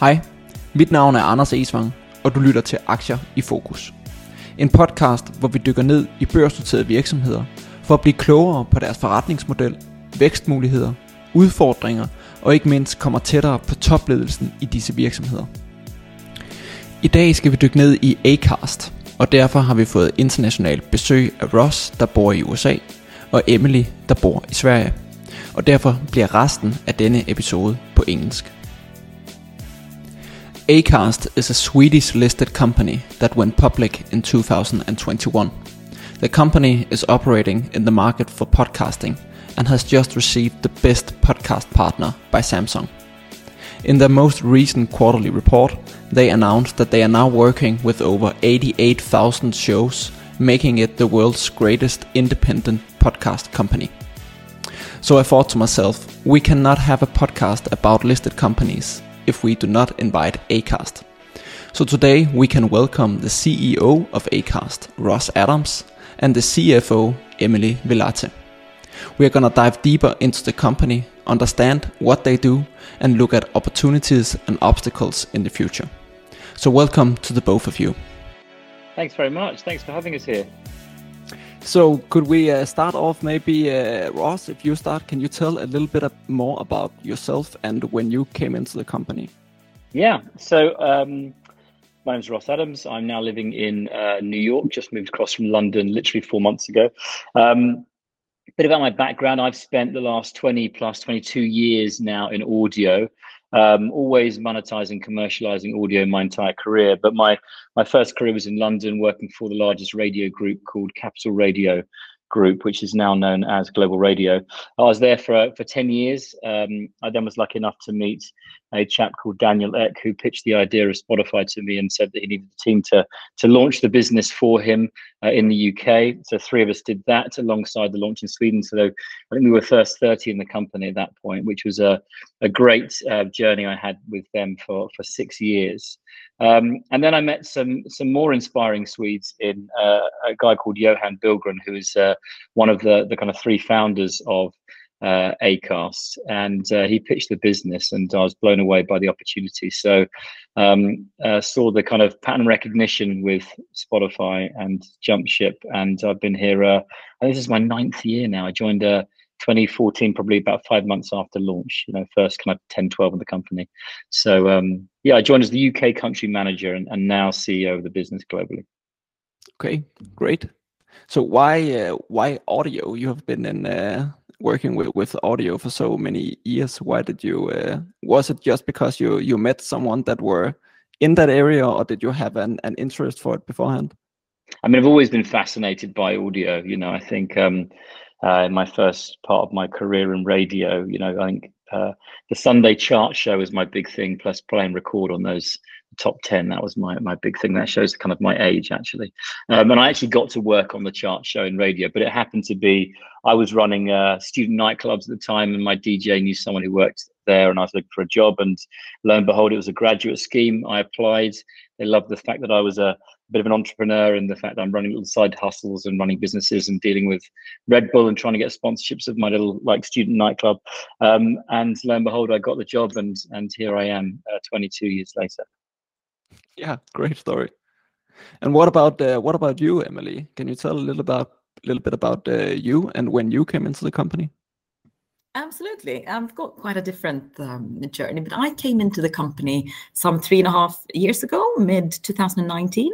Hej, mit navn er Anders Esvang, og du lytter til Aktier i Fokus. En podcast, hvor vi dykker ned i børsnoterede virksomheder for at blive klogere på deres forretningsmodel, vækstmuligheder, udfordringer og ikke mindst kommer tættere på topledelsen i disse virksomheder. I dag skal vi dykke ned i Acast, og derfor har vi fået internationalt besøg af Ross, der bor i USA, og Emily, der bor i Sverige. Og derfor bliver resten af denne episode på engelsk. Acast is a Swedish listed company that went public in 2021. The company is operating in the market for podcasting and has just received the Best Podcast Partner by Samsung. In their most recent quarterly report, they announced that they are now working with over 88,000 shows, making it the world's greatest independent podcast company. So I thought to myself, we cannot have a podcast about listed companies if we do not invite Acast. So today we can welcome the CEO of Acast, Ross Adams, and the CFO, Emily Villatte. We are going to dive deeper into the company, understand what they do, and look at opportunities and obstacles in the future. So, welcome to the both of you. Thanks very much. Thanks for having us here. So, could we uh, start off maybe, uh, Ross, if you start, can you tell a little bit more about yourself and when you came into the company? Yeah. So, um, my name's Ross Adams. I'm now living in uh, New York, just moved across from London literally four months ago. Um, a bit about my background I've spent the last 20 plus 22 years now in audio. Um, always monetizing, commercializing audio my entire career. But my my first career was in London, working for the largest radio group called Capital Radio Group, which is now known as Global Radio. I was there for for ten years. Um, I then was lucky enough to meet a chap called Daniel Ek, who pitched the idea of Spotify to me and said that he needed a team to to launch the business for him uh, in the UK. So three of us did that alongside the launch in Sweden. So I think we were first 30 in the company at that point, which was a, a great uh, journey I had with them for, for six years. Um, and then I met some some more inspiring Swedes in uh, a guy called Johan Billgren, who is uh, one of the, the kind of three founders of uh, Acast, and uh, he pitched the business, and I was blown away by the opportunity. So, um, uh, saw the kind of pattern recognition with Spotify and Jumpship, and I've been here. Uh, this is my ninth year now. I joined uh, 2014, probably about five months after launch. You know, first kind of 10, 12 in the company. So, um, yeah, I joined as the UK country manager, and, and now CEO of the business globally. Okay, great. So why uh, why audio? You have been in uh, working with, with audio for so many years. Why did you uh, was it just because you you met someone that were in that area or did you have an, an interest for it beforehand? I mean i've always been fascinated by audio you know. I think um uh, in my first part of my career in radio you know i think uh, the sunday chart show is my big thing plus play and record on those top 10 that was my, my big thing. That shows kind of my age actually. Um, and i actually got to work on the chart show in radio but it happened to be i was running uh, student nightclubs at the time and my dj knew someone who worked there and i was looking for a job and lo and behold it was a graduate scheme. I applied. They loved the fact that i was a bit of an entrepreneur and the fact that i'm running little side hustles and running businesses and dealing with red bull and trying to get sponsorships of my little like student nightclub. Um, and lo and behold i got the job and and here i am uh, 22 years later yeah, great story. And what about uh, what about you, Emily? Can you tell a little about little bit about uh, you and when you came into the company? Absolutely. I've got quite a different um, journey, but I came into the company some three and a half years ago, mid 2019.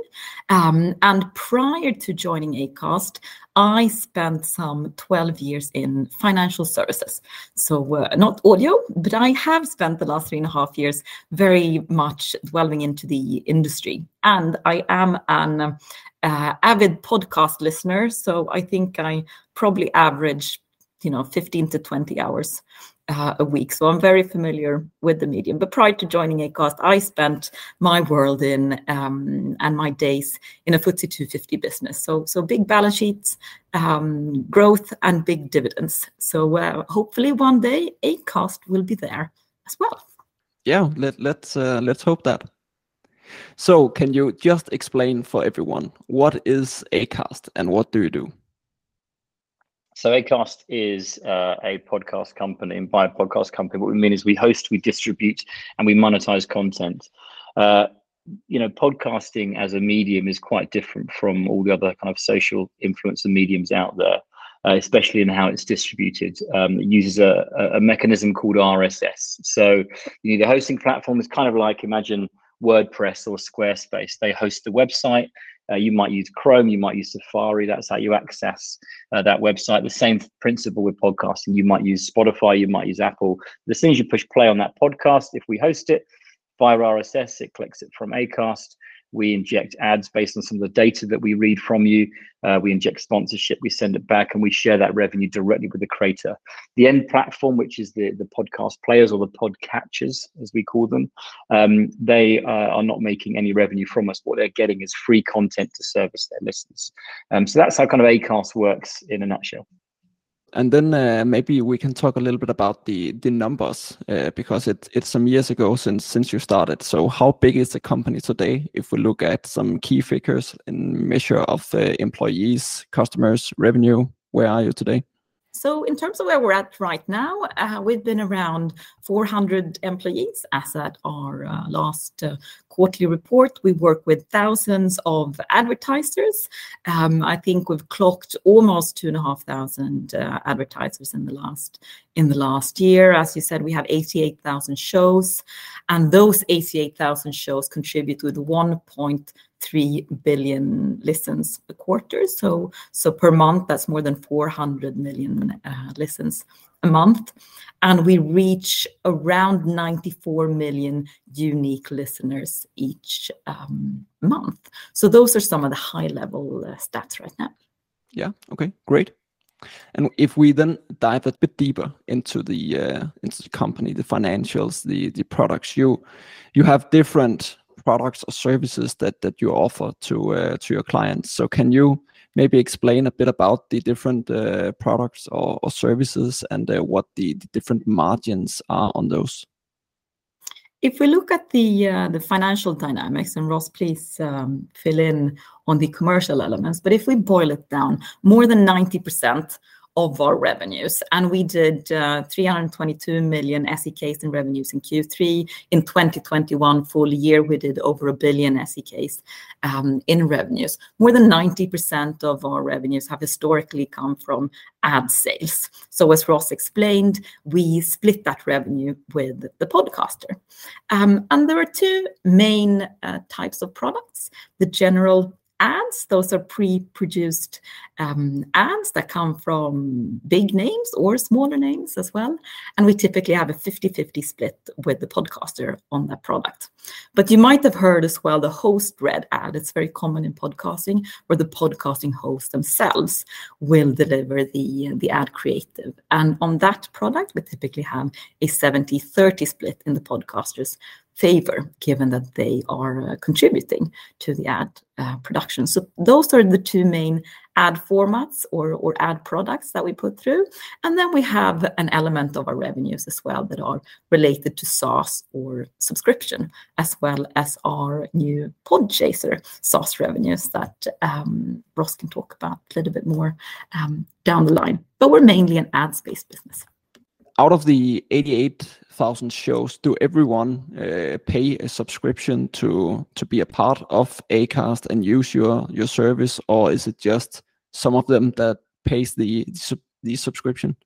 Um, and prior to joining ACAST, I spent some 12 years in financial services. So, uh, not audio, but I have spent the last three and a half years very much dwelling into the industry. And I am an uh, avid podcast listener. So, I think I probably average you know 15 to 20 hours uh, a week. So i'm very familiar with the medium. But prior to joining acast i spent my world in um, and my days in a FTSE 250 business. So so big balance sheets um, growth and big dividends. So uh, hopefully one day acast will be there as well. Yeah let, let's uh, let's hope that. So can you just explain for everyone what is acast and what do you do So Acast is uh, a podcast company, and by a podcast company, what we mean is we host, we distribute, and we monetize content. Uh, you know, podcasting as a medium is quite different from all the other kind of social influencer mediums out there, uh, especially in how it's distributed. Um, it uses a, a mechanism called RSS. So, you know, the hosting platform is kind of like imagine WordPress or Squarespace. They host the website. Uh, you might use Chrome, you might use Safari. That's how you access uh, that website. The same principle with podcasting. You might use Spotify, you might use Apple. As soon as you push play on that podcast, if we host it via RSS, it collects it from Acast. We inject ads based on some of the data that we read from you. Uh, we inject sponsorship, we send it back, and we share that revenue directly with the creator. The end platform, which is the, the podcast players or the pod catchers, as we call them, um, they uh, are not making any revenue from us. What they're getting is free content to service their listeners. Um, so that's how kind of Acast works in a nutshell and then uh, maybe we can talk a little bit about the the numbers uh, because it, it's some years ago since since you started. So how big is the company today? If we look at some key figures in measure of uh, employees, customers, revenue, where are you today? So in terms of where we're at right now, uh, we've been around 400 employees as at our uh, last uh, quarterly report. We work with thousands of advertisers. Um, I think we've clocked almost 2,500 uh, advertisers in the last in the last year. As you said, we have 88,000 shows, and those 88,000 shows contribute with 1. 3 billion listens a quarter. So, so per month, that's more than 400 million uh, listens a month. And we reach around 94 million unique listeners each um, month. So those are some of the high level uh, stats right now. Yeah, okay, great. And if we then dive a bit deeper into the uh, into the company, the financials, the the products, you you have different products or services that that you offer to uh, to your clients. So can you maybe explain a bit about the different uh, products or, or, services and uh, what the, the, different margins are on those? If we look at the uh, the financial dynamics, and Ross, please um, fill in on the commercial elements. But if we boil it down, more than ninety percent of our revenues. And we did uh, 322 million SEKs in revenues in Q3. In 2021 full year, we did over a billion SEKs um, in revenues. More than 90% of our revenues have historically come from ad sales. So as Ross explained, we split that revenue with the podcaster. Um, and there are two main uh, types of products. The general ads. Those are pre-produced um, ads that come from big names or smaller names as well. And we typically have a 50-50 split with the podcaster on that product. But you might have heard as well the host-read ad. It's very common in podcasting where the podcasting hosts themselves will deliver the, the ad creative. And on that product, we typically have a 70-30 split in the podcasters favor, given that they are uh, contributing to the ad uh, production. So those are the two main ad formats or, or ad products that we put through. And then we have an element of our revenues as well that are related to SaaS or subscription, as well as our new Podchaser SaaS revenues that um, Ross can talk about a little bit more um, down the line. But we're mainly an ads-based business. Out of the 88 thousand shows, do everyone uh, pay a subscription to to be a part of Acast and use your your service, or is it just some of them that pays the the subscription?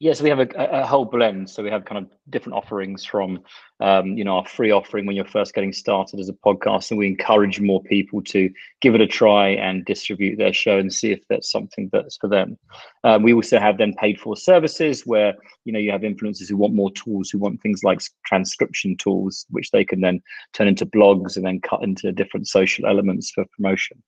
Yes, we have a, a, whole blend. So we have kind of different offerings from, um, you know, our free offering when you're first getting started as a podcast, and we encourage more people to give it a try and distribute their show and see if that's something that's for them. Um, we also have then paid for services where you know you have influencers who want more tools, who want things like transcription tools, which they can then turn into blogs and then cut into different social elements for promotion.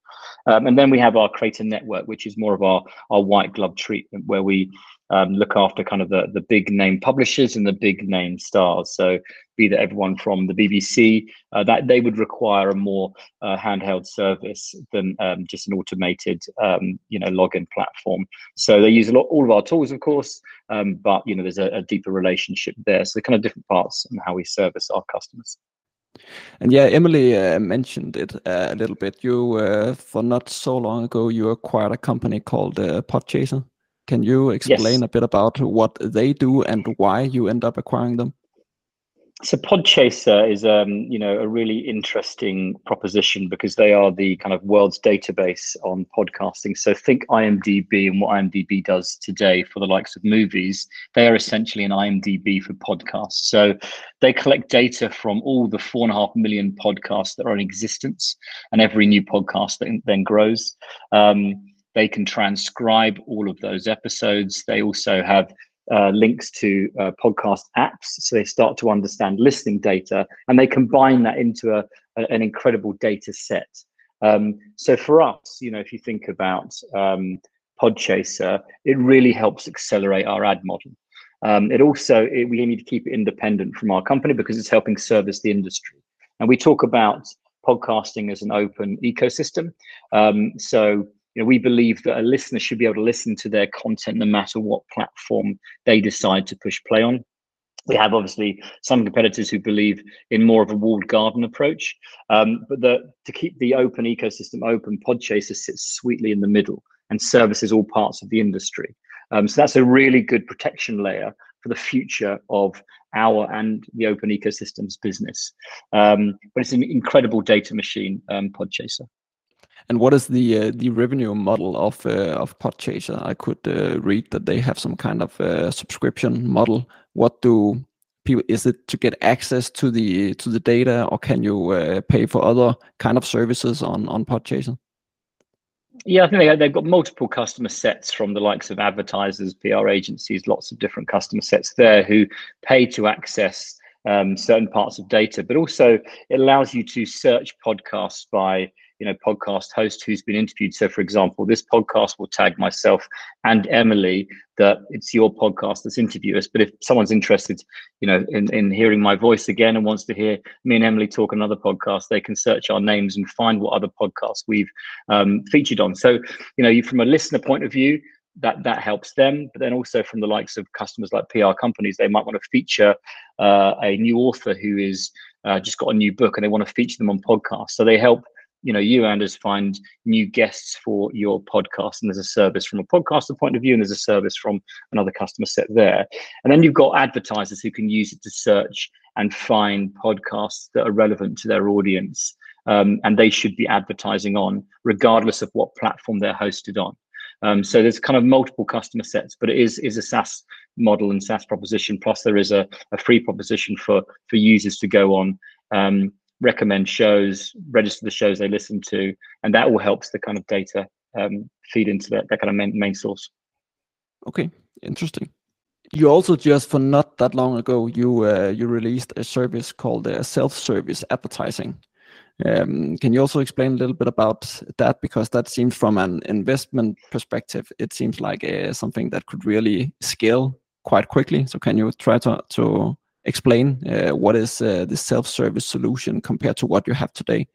Um, and then we have our creator network, which is more of our our white glove treatment, where we um, look after kind of the, the big name publishers and the big name stars. So be that everyone from the BBC, uh, that they would require a more uh, handheld service than um, just an automated, um, you know, login platform. So they use a lot, all of our tools, of course, um, but you know, there's a, a, deeper relationship there. So kind of different parts and how we service our customers. And yeah, Emily uh, mentioned it uh, a little bit. You, uh, for not so long ago, you acquired a company called uh, Podchaser. Can you explain yes. a bit about what they do and why you end up acquiring them? So Podchaser is, um, you know, a really interesting proposition because they are the kind of world's database on podcasting. So think IMDb and what IMDb does today for the likes of movies. They are essentially an IMDb for podcasts. So they collect data from all the four and a half million podcasts that are in existence, and every new podcast that then grows. Um, they can transcribe all of those episodes. They also have uh, links to uh, podcast apps. So they start to understand listening data and they combine that into a, a an incredible data set. Um, so for us, you know, if you think about um, Podchaser, it really helps accelerate our ad model. Um, it also, it, we need to keep it independent from our company because it's helping service the industry. And we talk about podcasting as an open ecosystem. Um, so you know, we believe that a listener should be able to listen to their content no matter what platform they decide to push play on. We have obviously some competitors who believe in more of a walled garden approach, um, but the, to keep the open ecosystem open, Podchaser sits sweetly in the middle and services all parts of the industry. Um, so that's a really good protection layer for the future of our and the open ecosystems business. Um, but it's an incredible data machine, um, Podchaser. And what is the uh, the revenue model of uh, of Podchaser? I could uh, read that they have some kind of uh, subscription model. What do people? Is it to get access to the to the data, or can you uh, pay for other kind of services on on Podchaser? Yeah, I think they, they've got multiple customer sets from the likes of advertisers, PR agencies, lots of different customer sets there who pay to access um, certain parts of data, but also it allows you to search podcasts by you know podcast host who's been interviewed. So for example this podcast will tag myself and emily that it's your podcast that's interview us. But if someone's interested you know in, in hearing my voice again and wants to hear me and emily talk another podcast they can search our names and find what other podcasts we've um, featured on. So you know you from a listener point of view that that helps them. But then also from the likes of customers like pr companies they might want to feature uh, a new author who is uh, just got a new book and they want to feature them on podcasts. So they help you know you Anders find new guests for your podcast and there's a service from a podcaster point of view and there's a service from another customer set there and then you've got advertisers who can use it to search and find podcasts that are relevant to their audience um, and they should be advertising on regardless of what platform they're hosted on um, so there's kind of multiple customer sets, but it is is a SaaS model and SaaS proposition. Plus, there is a, a free proposition for for users to go on um, recommend shows, register the shows they listen to, and that all helps the kind of data um, feed into that, that kind of main, main source. Okay, interesting. You also just for not that long ago you uh, you released a service called uh, self-service advertising. Um, can you also explain a little bit about that because that seems from an investment perspective it seems like uh, something that could really scale quite quickly. So can you try to to explain uh, what is uh, the self-service solution compared to what you have today?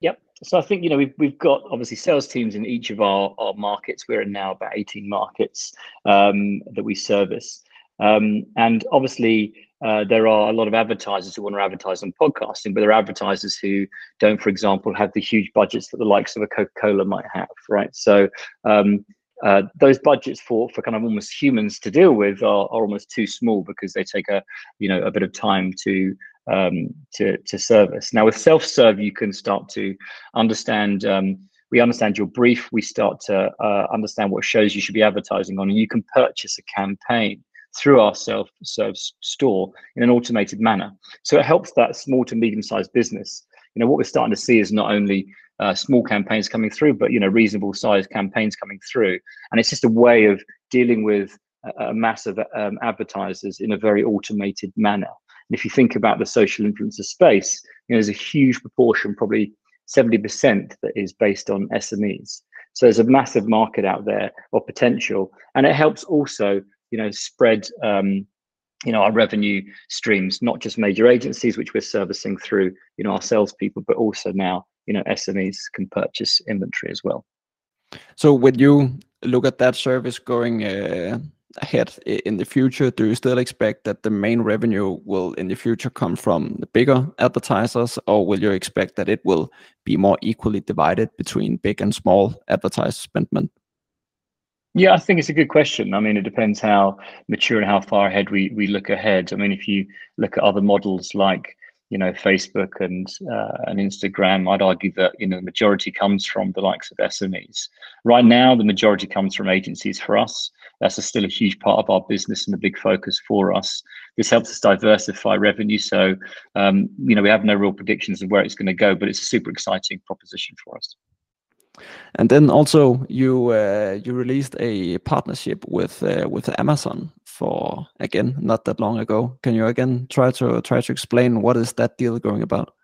Yep. So I think you know we've we've got obviously sales teams in each of our our markets. We're in now about eighteen markets um, that we service, um, and obviously uh, there are a lot of advertisers who want to advertise on podcasting, but there are advertisers who don't, for example, have the huge budgets that the likes of a Coca Cola might have, right? So um, uh, those budgets for for kind of almost humans to deal with are, are almost too small because they take a you know a bit of time to um, to to service. Now with self serve, you can start to understand. Um, we understand your brief. We start to uh, understand what shows you should be advertising on, and you can purchase a campaign through our self-serve store in an automated manner. So it helps that small to medium-sized business. You know what we're starting to see is not only uh, small campaigns coming through, but you know reasonable sized campaigns coming through, and it's just a way of dealing with a, a mass of um, advertisers in a very automated manner. And if you think about the social influencer space, you know, there's a huge proportion, probably 70% that is based on SMEs. So there's a massive market out there of potential, and it helps also, you know, spread, um, you know, our revenue streams, not just major agencies, which we're servicing through, you know, our salespeople, but also now you know SMEs can purchase inventory as well. So when you look at that service going uh, ahead in the future? Do you still expect that the main revenue will in the future come from the bigger advertisers, or will you expect that it will be more equally divided between big and small advertisement? Yeah, I think it's a good question. I mean, it depends how mature and how far ahead we we look ahead. I mean, if you look at other models like you know Facebook and uh, and Instagram, I'd argue that you know the majority comes from the likes of SMEs. Right now, the majority comes from agencies. For us, that's a, still a huge part of our business and a big focus for us. This helps us diversify revenue. So um, you know we have no real predictions of where it's going to go, but it's a super exciting proposition for us. And then also you uh, you released a partnership with uh, with Amazon for again not that long ago. Can you again try to try to explain what is that deal going about?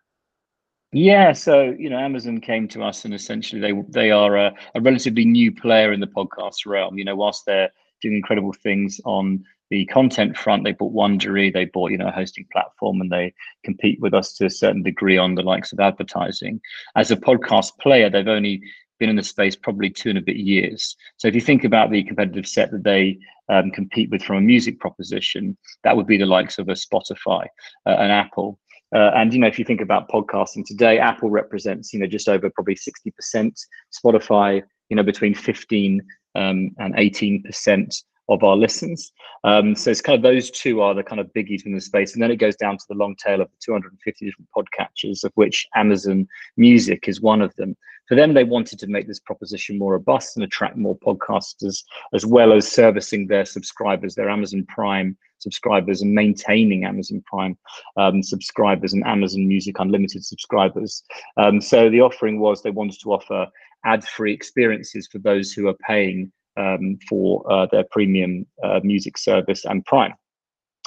Yeah, so you know, Amazon came to us, and essentially they they are a, a relatively new player in the podcast realm. You know, whilst they're doing incredible things on the content front, they bought Wondery, they bought you know a hosting platform, and they compete with us to a certain degree on the likes of advertising. As a podcast player, they've only been in the space probably two and a bit years. So if you think about the competitive set that they um, compete with from a music proposition, that would be the likes of a Spotify, uh, an Apple. Uh, and you know, if you think about podcasting today, Apple represents you know just over probably sixty percent. Spotify, you know, between fifteen um, and eighteen percent of our listens. Um, so it's kind of those two are the kind of biggies in the space. And then it goes down to the long tail of the 250 different podcatchers, of which Amazon Music is one of them. For them, they wanted to make this proposition more robust and attract more podcasters, as well as servicing their subscribers, their Amazon Prime subscribers, and maintaining Amazon Prime um, subscribers and Amazon Music Unlimited subscribers. Um, so the offering was they wanted to offer ad-free experiences for those who are paying um, for uh, their premium uh, music service and Prime.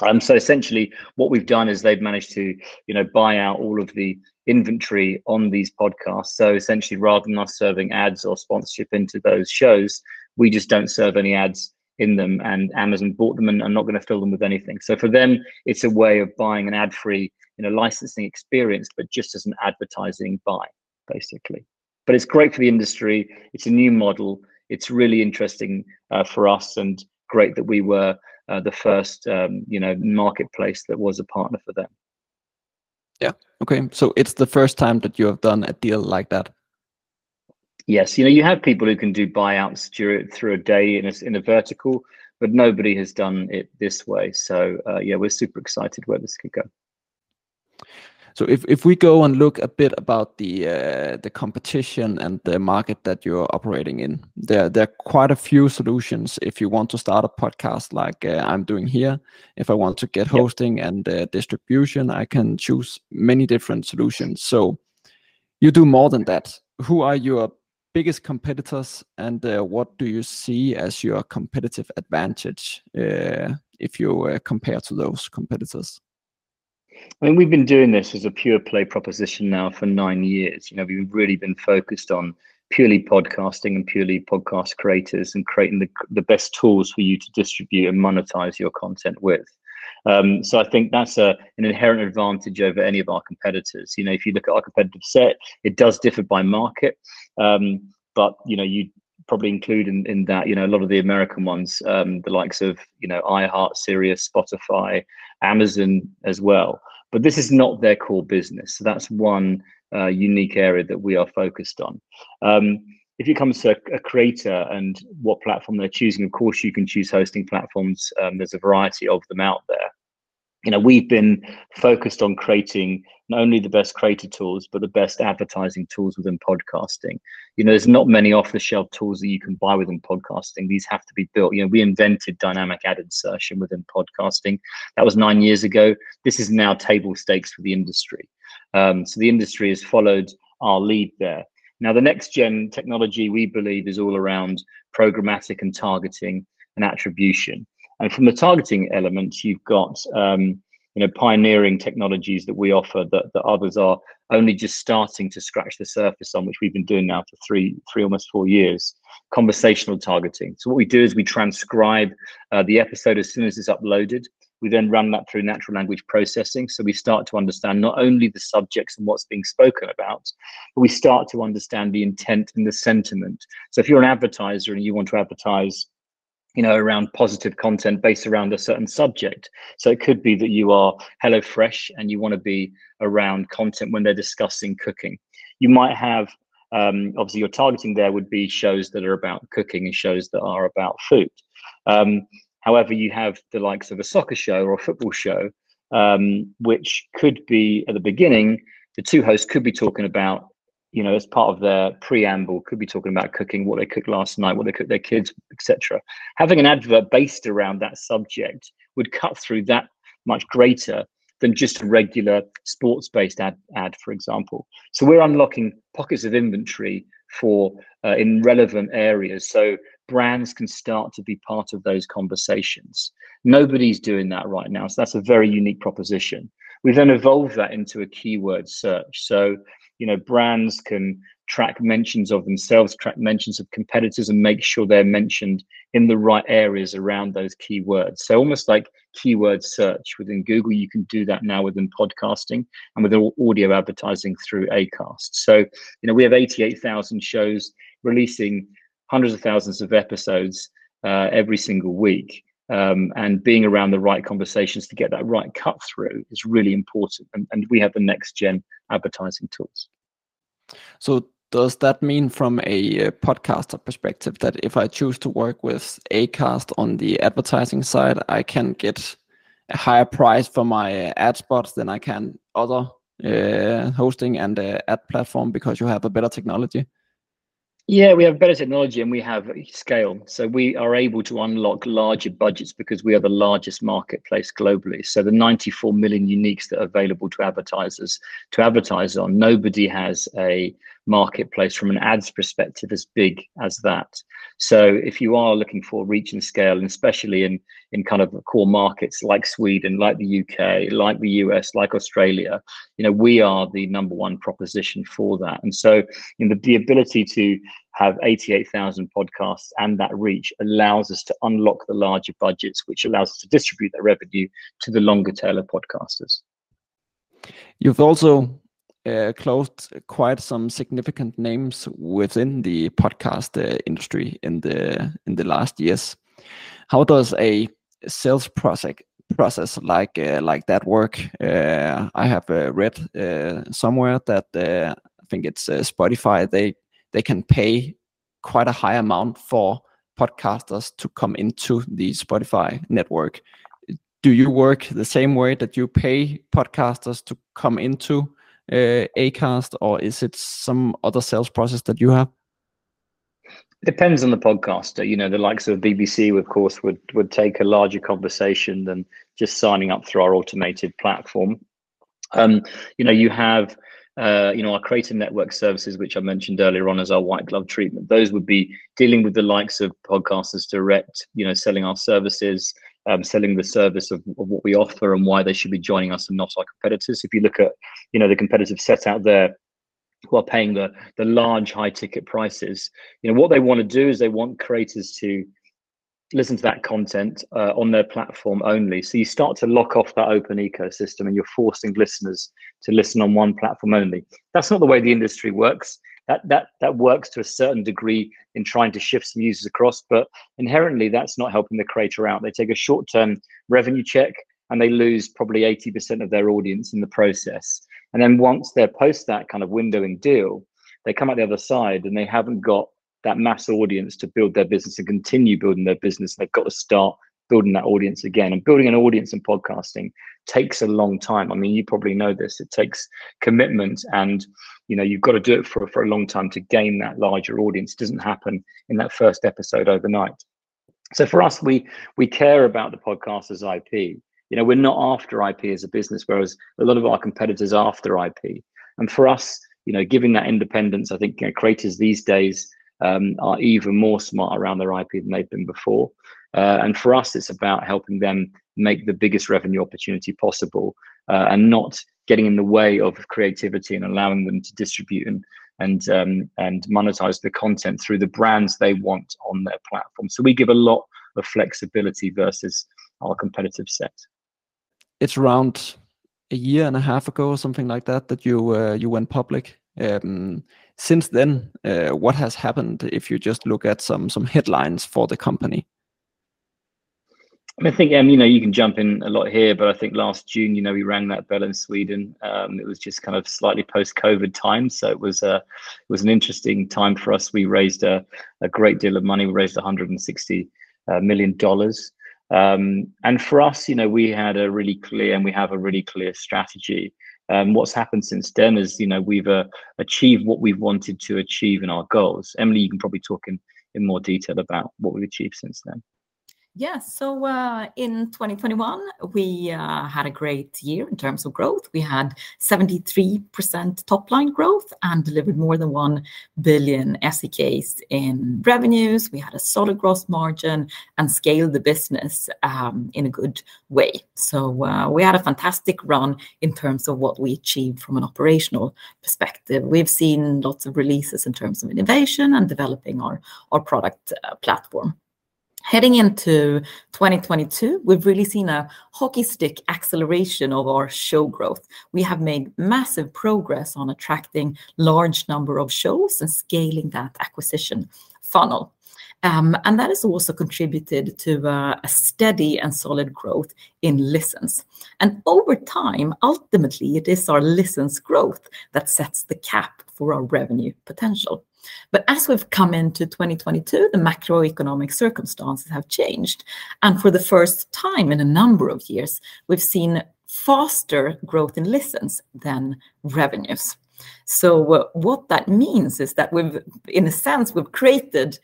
Um, so essentially, what we've done is they've managed to, you know, buy out all of the inventory on these podcasts. So essentially, rather than us serving ads or sponsorship into those shows, we just don't serve any ads in them. And Amazon bought them and are not going to fill them with anything. So for them, it's a way of buying an ad-free, you know, licensing experience, but just as an advertising buy, basically. But it's great for the industry. It's a new model it's really interesting uh, for us and great that we were uh, the first um, you know marketplace that was a partner for them. Yeah. Okay. So it's the first time that you have done a deal like that? Yes. You know you have people who can do buyouts through, through a day in a, in a vertical but nobody has done it this way. So uh, yeah we're super excited where this could go so if, if we go and look a bit about the uh, the competition and the market that you're operating in, there there are quite a few solutions. If you want to start a podcast like uh, I'm doing here, if I want to get hosting yep. and uh, distribution, I can choose many different solutions. So you do more than that. Who are your biggest competitors, and uh, what do you see as your competitive advantage uh, if you uh, compare to those competitors? I mean, we've been doing this as a pure play proposition now for nine years. You know, we've really been focused on purely podcasting and purely podcast creators and creating the, the best tools for you to distribute and monetize your content with. Um, so I think that's a, an inherent advantage over any of our competitors. You know, if you look at our competitive set, it does differ by market, um, but you know, you probably include in, in that you know a lot of the American ones, um, the likes of you know iHeart, Sirius, Spotify, Amazon as well. But this is not their core business. So that's one uh, unique area that we are focused on. Um, if it comes to a, a, creator and what platform they're choosing, of course you can choose hosting platforms. Um, there's a variety of them out there you know we've been focused on creating not only the best creator tools but the best advertising tools within podcasting. You know there's not many off the shelf tools that you can buy within podcasting. These have to be built. You know we invented dynamic ad insertion within podcasting. That was nine years ago. This is now table stakes for the industry. Um, so the industry has followed our lead there. Now the next gen technology we believe is all around programmatic and targeting and attribution and from the targeting element, you've got um, you know pioneering technologies that we offer that, that others are only just starting to scratch the surface on, which we've been doing now for three, three almost four years. Conversational targeting. So what we do is we transcribe uh, the episode as soon as it's uploaded. We then run that through natural language processing. So we start to understand not only the subjects and what's being spoken about, but we start to understand the intent and the sentiment. So if you're an advertiser and you want to advertise you know, around positive content based around a certain subject. So it could be that you are HelloFresh and you want to be around content when they're discussing cooking. You might have, um, obviously, your targeting there would be shows that are about cooking and shows that are about food. Um, however, you have the likes of a soccer show or a football show, um, which could be at the beginning, the two hosts could be talking about you know, as part of their preamble, could be talking about cooking, what they cooked last night, what they cooked their kids, etc. Having an advert based around that subject would cut through that much greater than just a regular sports-based ad, ad, for example. So we're unlocking pockets of inventory for uh, in relevant areas, so brands can start to be part of those conversations. Nobody's doing that right now, so that's a very unique proposition. We then evolve that into a keyword search. So you know brands can track mentions of themselves track mentions of competitors and make sure they're mentioned in the right areas around those keywords so almost like keyword search within google you can do that now within podcasting and with audio advertising through acast so you know we have 88000 shows releasing hundreds of thousands of episodes uh, every single week um, and being around the right conversations to get that right cut through is really important. And, and we have the next gen advertising tools. So does that mean from a uh, podcaster perspective that if I choose to work with Acast on the advertising side, I can get a higher price for my ad spots than I can other uh, hosting and uh, ad platform because you have a better technology? Yeah, we have better technology and we have scale. So we are able to unlock larger budgets because we are the largest marketplace globally. So the 94 million uniques that are available to advertisers to advertise on, nobody has a marketplace from an ads perspective as big as that. So if you are looking for reach and scale, and especially in in kind of core markets like Sweden, like the UK, like the US, like Australia, you know, we are the number one proposition for that. And so you know, the, the ability to have 88,000 podcasts and that reach allows us to unlock the larger budgets, which allows us to distribute that revenue to the longer tail of podcasters. You've also uh, closed quite some significant names within the podcast uh, industry in the in the last years. How does a sales process process like uh, like that work? Uh, I have uh, read uh, somewhere that I think it's Spotify. They they can pay quite a high amount for podcasters to come into the Spotify network. Do you work the same way that you pay podcasters to come into uh, Acast, or is it some other sales process that you have? It depends on the podcaster. You know, the likes of BBC, of course, would would take a larger conversation than just signing up through our automated platform. Um, you know, you have uh, you know, our creator network services, which I mentioned earlier on as our white glove treatment, those would be dealing with the likes of podcasters direct, you know, selling our services, um, selling the service of, of, what we offer and why they should be joining us and not our competitors. If you look at, you know, the competitive set out there who are paying the the large high ticket prices, you know, what they want to do is they want creators to listen to that content uh, on their platform only. So you start to lock off that open ecosystem and you're forcing listeners to listen on one platform only. That's not the way the industry works. That, that, that works to a certain degree in trying to shift some users across, but inherently that's not helping the creator out. They take a short term revenue check and they lose probably 80% of their audience in the process. And then once they're post that kind of windowing deal, they come out the other side and they haven't got that mass audience to build their business and continue building their business. They've got to start building that audience again. And building an audience in podcasting takes a long time. I mean, you probably know this. It takes commitment and you know, you've got to do it for, for a long time to gain that larger audience. It doesn't happen in that first episode overnight. So for us, we we care about the podcaster's IP. You know, we're not after IP as a business, whereas a lot of our competitors are after IP. And for us, you know, giving that independence, I think you know, creators these days um, are even more smart around their IP than they've been before. Uh, and for us, it's about helping them make the biggest revenue opportunity possible uh, and not getting in the way of creativity and allowing them to distribute and and um, and monetize the content through the brands they want on their platform. So we give a lot of flexibility versus our competitive set. It's around a year and a half ago or something like that that you uh, you went public. Um, since then, uh, what has happened if you just look at some some headlines for the company? I think, um, you know, you can jump in a lot here, but I think last June, you know, we rang that bell in Sweden. Um, it was just kind of slightly post-COVID time, so it was a it was an interesting time for us. We raised a, a great deal of money. We raised 160 uh, million dollars, um, and for us, you know, we had a really clear and we have a really clear strategy. Um, what's happened since then is, you know, we've uh, achieved what we've wanted to achieve in our goals. Emily, you can probably talk in in more detail about what we've achieved since then. Yes. So uh, in 2021, we uh, had a great year in terms of growth. We had 73% top line growth and delivered more than 1 billion SEKs in revenues. We had a solid gross margin and scaled the business um, in a good way. So uh, we had a fantastic run in terms of what we achieved from an operational perspective. We've seen lots of releases in terms of innovation and developing our, our product uh, platform. Heading into 2022, we've really seen a hockey stick acceleration of our show growth. We have made massive progress on attracting large number of shows and scaling that acquisition funnel. Um, and that has also contributed to uh, a steady and solid growth in listens. And over time, ultimately, it is our listens growth that sets the cap for our revenue potential. But as we've come into 2022, the macroeconomic circumstances have changed. And for the first time in a number of years, we've seen faster growth in listens than revenues. So, uh, what that means is that we've, in a sense, we've created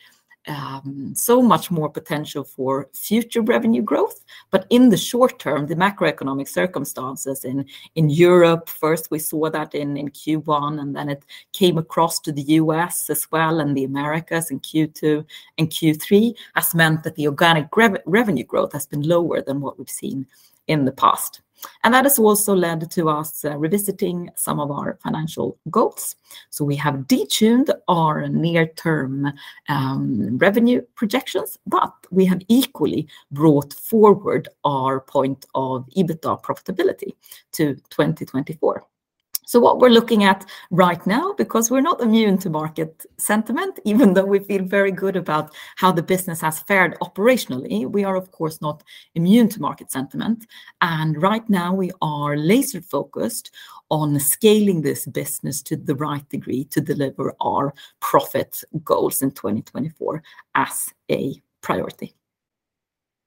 Um, so much more potential for future revenue growth. But in the short term, the macroeconomic circumstances in, in Europe, first we saw that in, in Q1, and then it came across to the US as well, and the Americas in Q2 and Q3, has meant that the organic rev- revenue growth has been lower than what we've seen in the past. And that has also led to us uh, revisiting some of our financial goals. So we have detuned our near-term um, revenue projections, but we have equally brought forward our point of EBITDA profitability to 2024. So what we're looking at right now, because we're not immune to market sentiment, even though we feel very good about how the business has fared operationally, we are of course not immune to market sentiment. And right now we are laser focused on scaling this business to the right degree to deliver our profit goals in 2024 as a priority.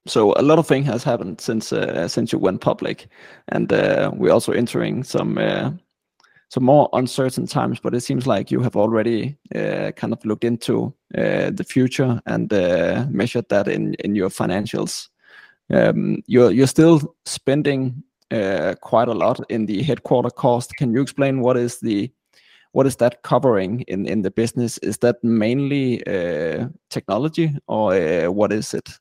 So a lot of things has happened since uh, since you went public, and uh, we're also entering some uh, some more uncertain times, but it seems like you have already uh, kind of looked into uh, the future and uh, measured that in in your financials. Um, you're you're still spending uh, quite a lot in the headquarter cost. Can you explain what is the what is that covering in in the business? Is that mainly uh, technology or uh, what is it?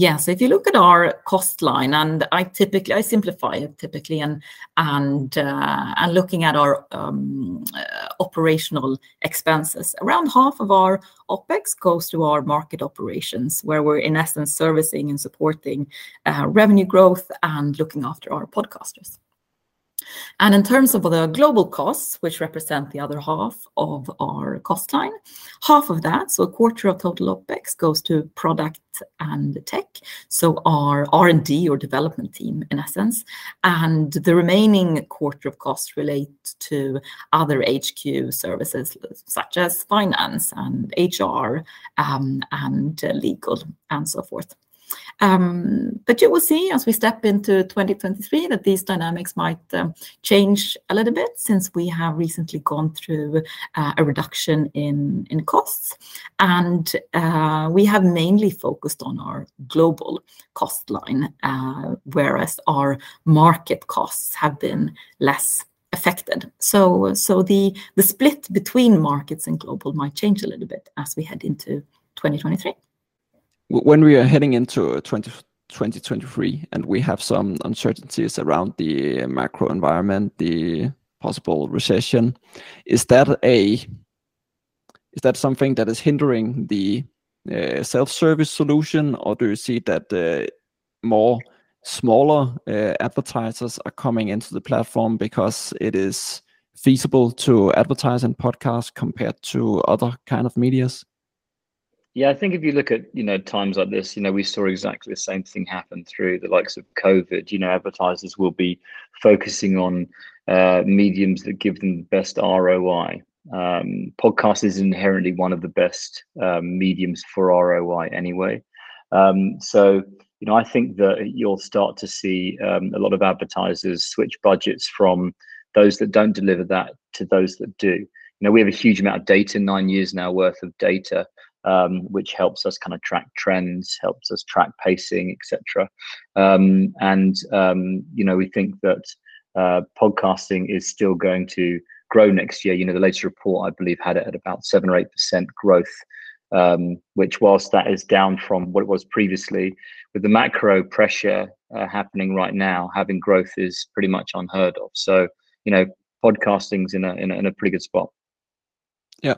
Yeah, so if you look at our cost line, and I typically I simplify it typically, and and uh, and looking at our um, uh, operational expenses, around half of our opex goes to our market operations, where we're in essence servicing and supporting uh, revenue growth and looking after our podcasters. And in terms of the global costs, which represent the other half of our cost line, half of that, so a quarter of total OpEx, goes to product and tech, so our R&D or development team, in essence. And the remaining quarter of costs relate to other HQ services, such as finance and HR, um, and legal, and so forth. Um, but you will see as we step into 2023 that these dynamics might um, change a little bit since we have recently gone through uh, a reduction in, costs. And uh, we have mainly focused on our global cost line, uh, whereas our market costs have been less affected. So, the split between markets and global might change a little bit as we head into 2023 when we are heading into 20, 2023 and we have some uncertainties around the macro environment, the possible recession, is that a is that something that is hindering the uh, self-service solution, or do you see that uh, more smaller uh, advertisers are coming into the platform because it is feasible to advertise in podcasts compared to other kind of medias? Yeah, I think if you look at you know times like this, you know we saw exactly the same thing happen through the likes of COVID. You know, advertisers will be focusing on uh, mediums that give them the best ROI. Um, podcast is inherently one of the best um, mediums for ROI anyway. Um, so you know, I think that you'll start to see um, a lot of advertisers switch budgets from those that don't deliver that to those that do. You know, we have a huge amount of data, nine years now worth of data um, which helps us kind of track trends, helps us track pacing, etc. Um, and um, you know, we think that uh, podcasting is still going to grow next year. You know, the latest report I believe had it at about seven or eight percent growth, um, which whilst that is down from what it was previously, with the macro pressure uh, happening right now, having growth is pretty much unheard of. So you know, podcasting's in a in a, in a pretty good spot. Yeah.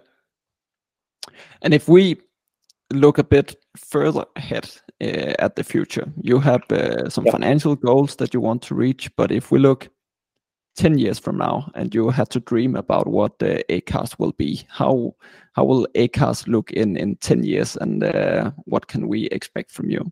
And if we look a bit further ahead uh, at the future, you have uh, some yep. financial goals that you want to reach. But if we look 10 years from now and you had to dream about what the Acast will be, how how will Acast look in, in 10 years and uh, what can we expect from you?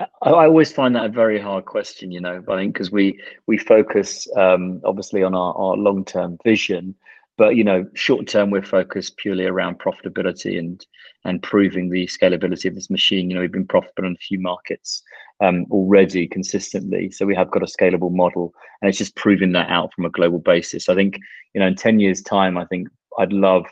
I always find that a very hard question, you know, I think because we we focus um, obviously on our, our long term vision, but you know, short term, we're focused purely around profitability and and proving the scalability of this machine. You know, we've been profitable in a few markets um, already consistently, so we have got a scalable model, and it's just proving that out from a global basis. I think you know, in ten years' time, I think I'd love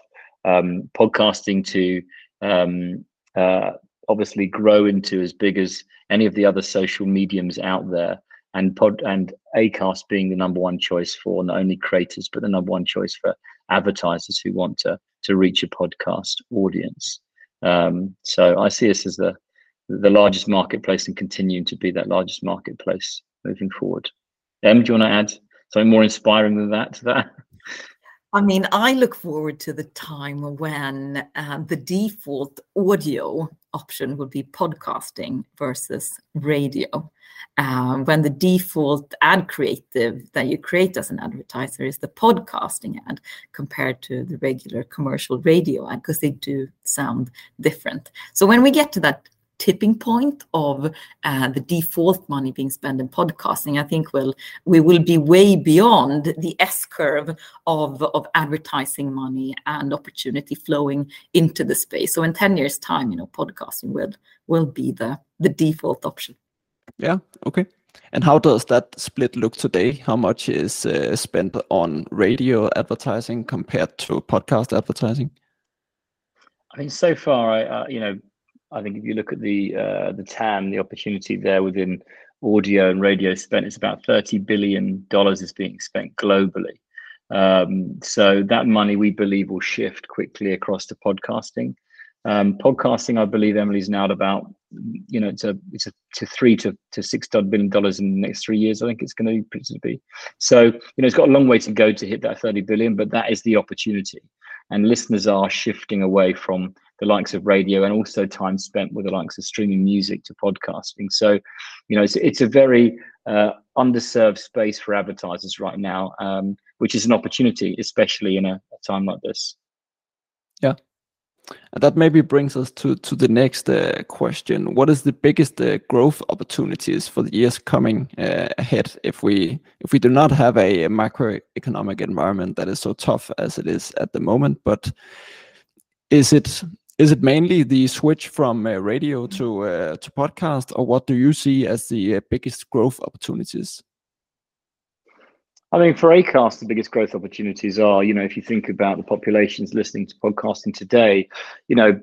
um, podcasting to um, uh, obviously grow into as big as any of the other social mediums out there and pod and acast being the number one choice for not only creators but the number one choice for advertisers who want to to reach a podcast audience. Um, so I see us as the the largest marketplace and continuing to be that largest marketplace moving forward. Em, do you want to add something more inspiring than that to that? I mean, I look forward to the time when uh, the default audio option would be podcasting versus radio. Um, when the default ad creative that you create as an advertiser is the podcasting ad compared to the regular commercial radio ad, because they do sound different. So when we get to that tipping point of uh, the default money being spent in podcasting, I think will we will be way beyond the S curve of of advertising money and opportunity flowing into the space. So in ten years' time, you know, podcasting will will be the the default option. Yeah. Okay. And how does that split look today? How much is uh, spent on radio advertising compared to podcast advertising? I mean, so far, I uh, you know I think if you look at the uh, the TAM, the opportunity there within audio and radio spent, it's about thirty billion dollars is being spent globally. Um, so that money we believe will shift quickly across to podcasting. Um, podcasting, I believe Emily's now at about you know it's a it's a to three to to six billion dollars in the next three years. I think it's going to be. So you know it's got a long way to go to hit that thirty billion, but that is the opportunity, and listeners are shifting away from the likes of radio and also time spent with the likes of streaming music to podcasting. So, you know, it's, it's a very uh, underserved space for advertisers right now, um, which is an opportunity, especially in a, a time like this. Yeah. And that maybe brings us to, to the next uh, question. What is the biggest uh, growth opportunities for the years coming uh, ahead if we if we do not have a, a macroeconomic environment that is so tough as it is at the moment? But is it is it mainly the switch from uh, radio to uh, to podcast, or what do you see as the uh, biggest growth opportunities? I mean, for Acast, the biggest growth opportunities are, you know, if you think about the populations listening to podcasting today, you know,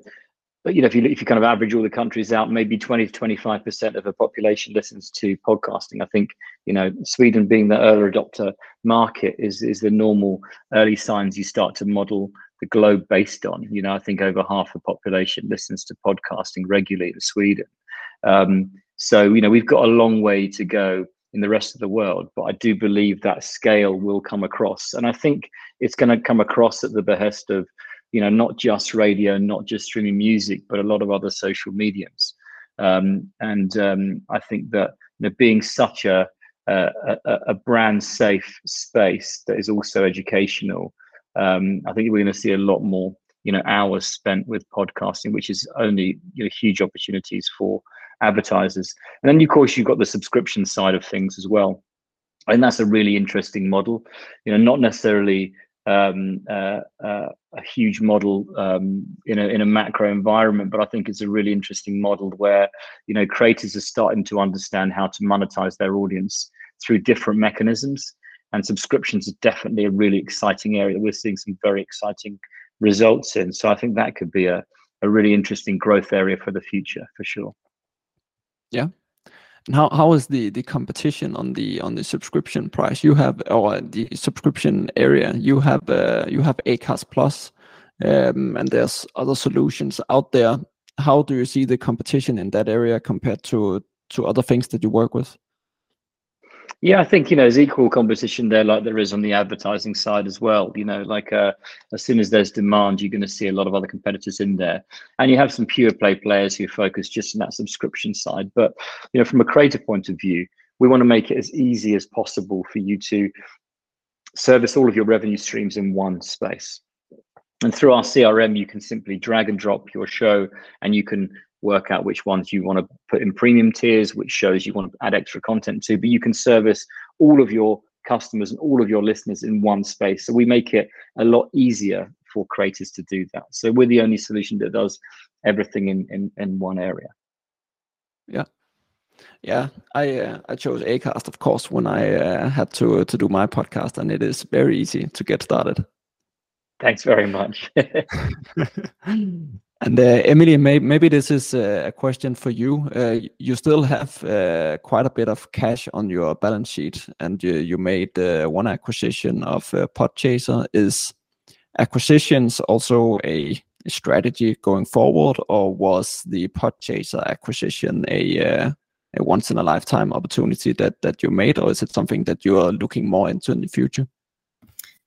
you know, if you if you kind of average all the countries out, maybe 20 to 25 percent of the population listens to podcasting. I think you know, Sweden being the early adopter market is is the normal early signs you start to model the globe based on. You know, I think over half the population listens to podcasting regularly in Sweden. Um, so, you know, we've got a long way to go in the rest of the world, but I do believe that scale will come across. And I think it's going to come across at the behest of, you know, not just radio, not just streaming music, but a lot of other social mediums. Um, and um, I think that you know, being such a, a, a brand safe space that is also educational um, I think we're going to see a lot more you know hours spent with podcasting, which is only you know, huge opportunities for advertisers. And then of course you've got the subscription side of things as well. And that's a really interesting model. You know, not necessarily um, uh, uh, a huge model um, in a in a macro environment, but I think it's a really interesting model where you know creators are starting to understand how to monetize their audience through different mechanisms. And subscriptions are definitely a really exciting area. We're seeing some very exciting results in. So I think that could be a, a really interesting growth area for the future for sure. Yeah. How, how is the, the competition on the on the subscription price? You have or the subscription area. You have uh, you have Acast Plus, um, and there's other solutions out there. How do you see the competition in that area compared to to other things that you work with? Yeah, I think you know there's equal competition there, like there is on the advertising side as well. You know, like uh, as soon as there's demand, you're going to see a lot of other competitors in there, and you have some pure play players who focus just on that subscription side. But you know, from a creator point of view, we want to make it as easy as possible for you to service all of your revenue streams in one space. And through our CRM, you can simply drag and drop your show, and you can work out which ones you want to put in premium tiers, which shows you want to add extra content to, but you can service all of your customers and all of your listeners in one space. So we make it a lot easier for creators to do that. So we're the only solution that does everything in in, in one area. Yeah. Yeah, I uh, I chose Acast of course when I uh, had to uh, to do my podcast, and it is very easy to get started. Thanks very much. And uh, Emily, may, maybe this is uh, a question for you. Uh, you still have uh, quite a bit of cash on your balance sheet, and you, you made uh, one acquisition of uh, Podchaser. Is acquisitions also a strategy going forward, or was the Podchaser acquisition a, a once in a lifetime opportunity that that you made, or is it something that you are looking more into in the future?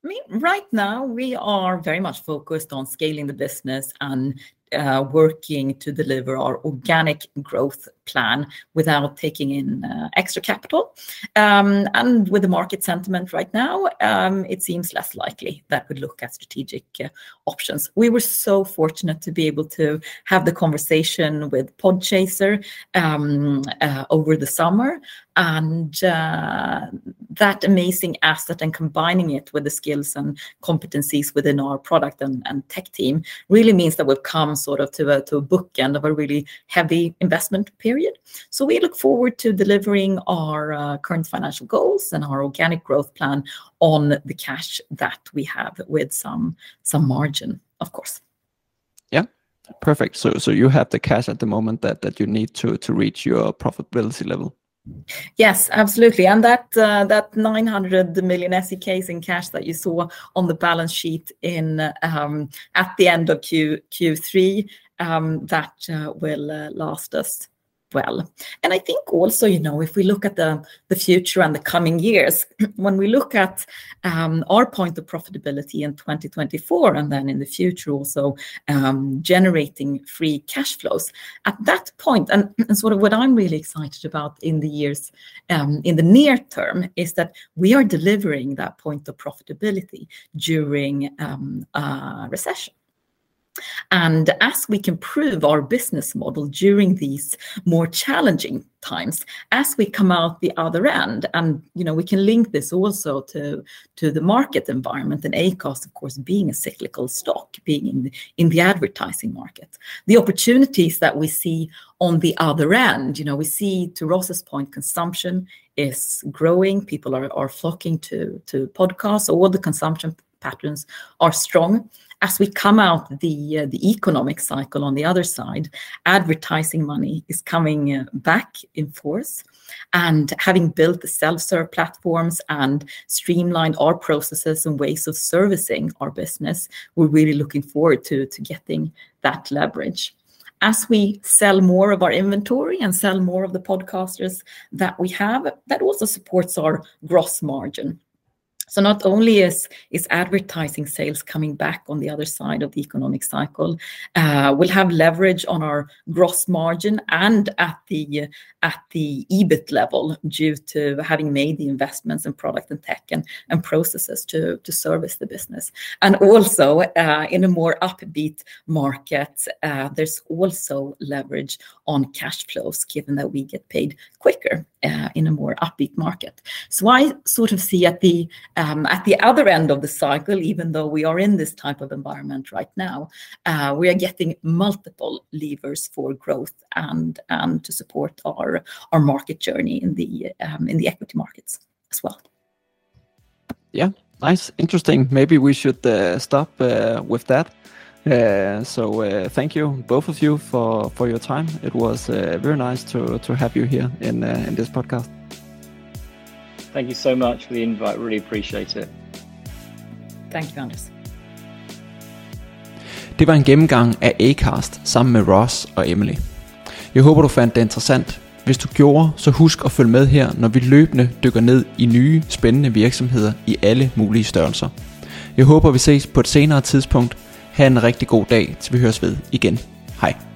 I mean, right now we are very much focused on scaling the business and Uh, working to deliver our organic growth plan without taking in uh, extra capital. Um, and with the market sentiment right now, um, it seems less likely that we'd look at strategic uh, options. We were so fortunate to be able to have the conversation with Podchaser um, uh, over the summer, and uh, that amazing asset and combining it with the skills and competencies within our product and, and tech team really means that we've come sort of to a, to a bookend of a really heavy investment period. So we look forward to delivering our uh, current financial goals and our organic growth plan on the cash that we have with some some margin, of course. Yeah, perfect. So so you have the cash at the moment that that you need to to reach your profitability level. Yes, absolutely. And that uh, that 900 million SEKs in cash that you saw on the balance sheet in um, at the end of Q Q3, um, that uh, will last us well. And I think also, you know, if we look at the, the future and the coming years, when we look at um, our point of profitability in 2024 and then in the future also um, generating free cash flows, at that point, and, and, sort of what I'm really excited about in the years, um, in the near term, is that we are delivering that point of profitability during um, a recession. And as we can prove our business model during these more challenging times, as we come out the other end, and you know, we can link this also to, to the market environment and Acast, of course, being a cyclical stock, being in the, in the advertising market. The opportunities that we see on the other end, you know, we see to Ross's point, consumption is growing, people are, are flocking to, to podcasts, all the consumption patterns are strong as we come out the uh, the economic cycle on the other side, advertising money is coming uh, back in force. And having built the self-serve platforms and streamlined our processes and ways of servicing our business, we're really looking forward to getting that leverage as we sell more of our inventory and sell more of the podcasters that we have, that also supports our gross margin. So not only is, is advertising sales coming back on the other side of the economic cycle, uh, we'll have leverage on our gross margin and at the at the EBIT level due to having made the investments in product and tech and, processes to, service the business. And also uh, in a more upbeat market, uh, there's also leverage on cash flows given that we get paid quicker uh, in a more upbeat market. So I sort of see at the um, at the other end of the cycle, even though we are in this type of environment right now, we are getting multiple levers for growth and to support our our market journey in the um, in the equity markets as well. Yeah, nice, interesting. Maybe we should uh, stop uh, with that. Uh, so uh, thank you both of you for for your time. It was uh, very nice to to have you here in uh, in this podcast. Thank you so much for the invite. Really appreciate it. Thank you, Anders. Det var en gennemgang af Acast sammen med Ross og Emily. Jeg håber du fandt det interessant. Hvis du gjorde, så husk at følge med her, når vi løbende dykker ned i nye, spændende virksomheder i alle mulige størrelser. Jeg håber vi ses på et senere tidspunkt. Ha' en rigtig god dag, til vi høres ved igen. Hej.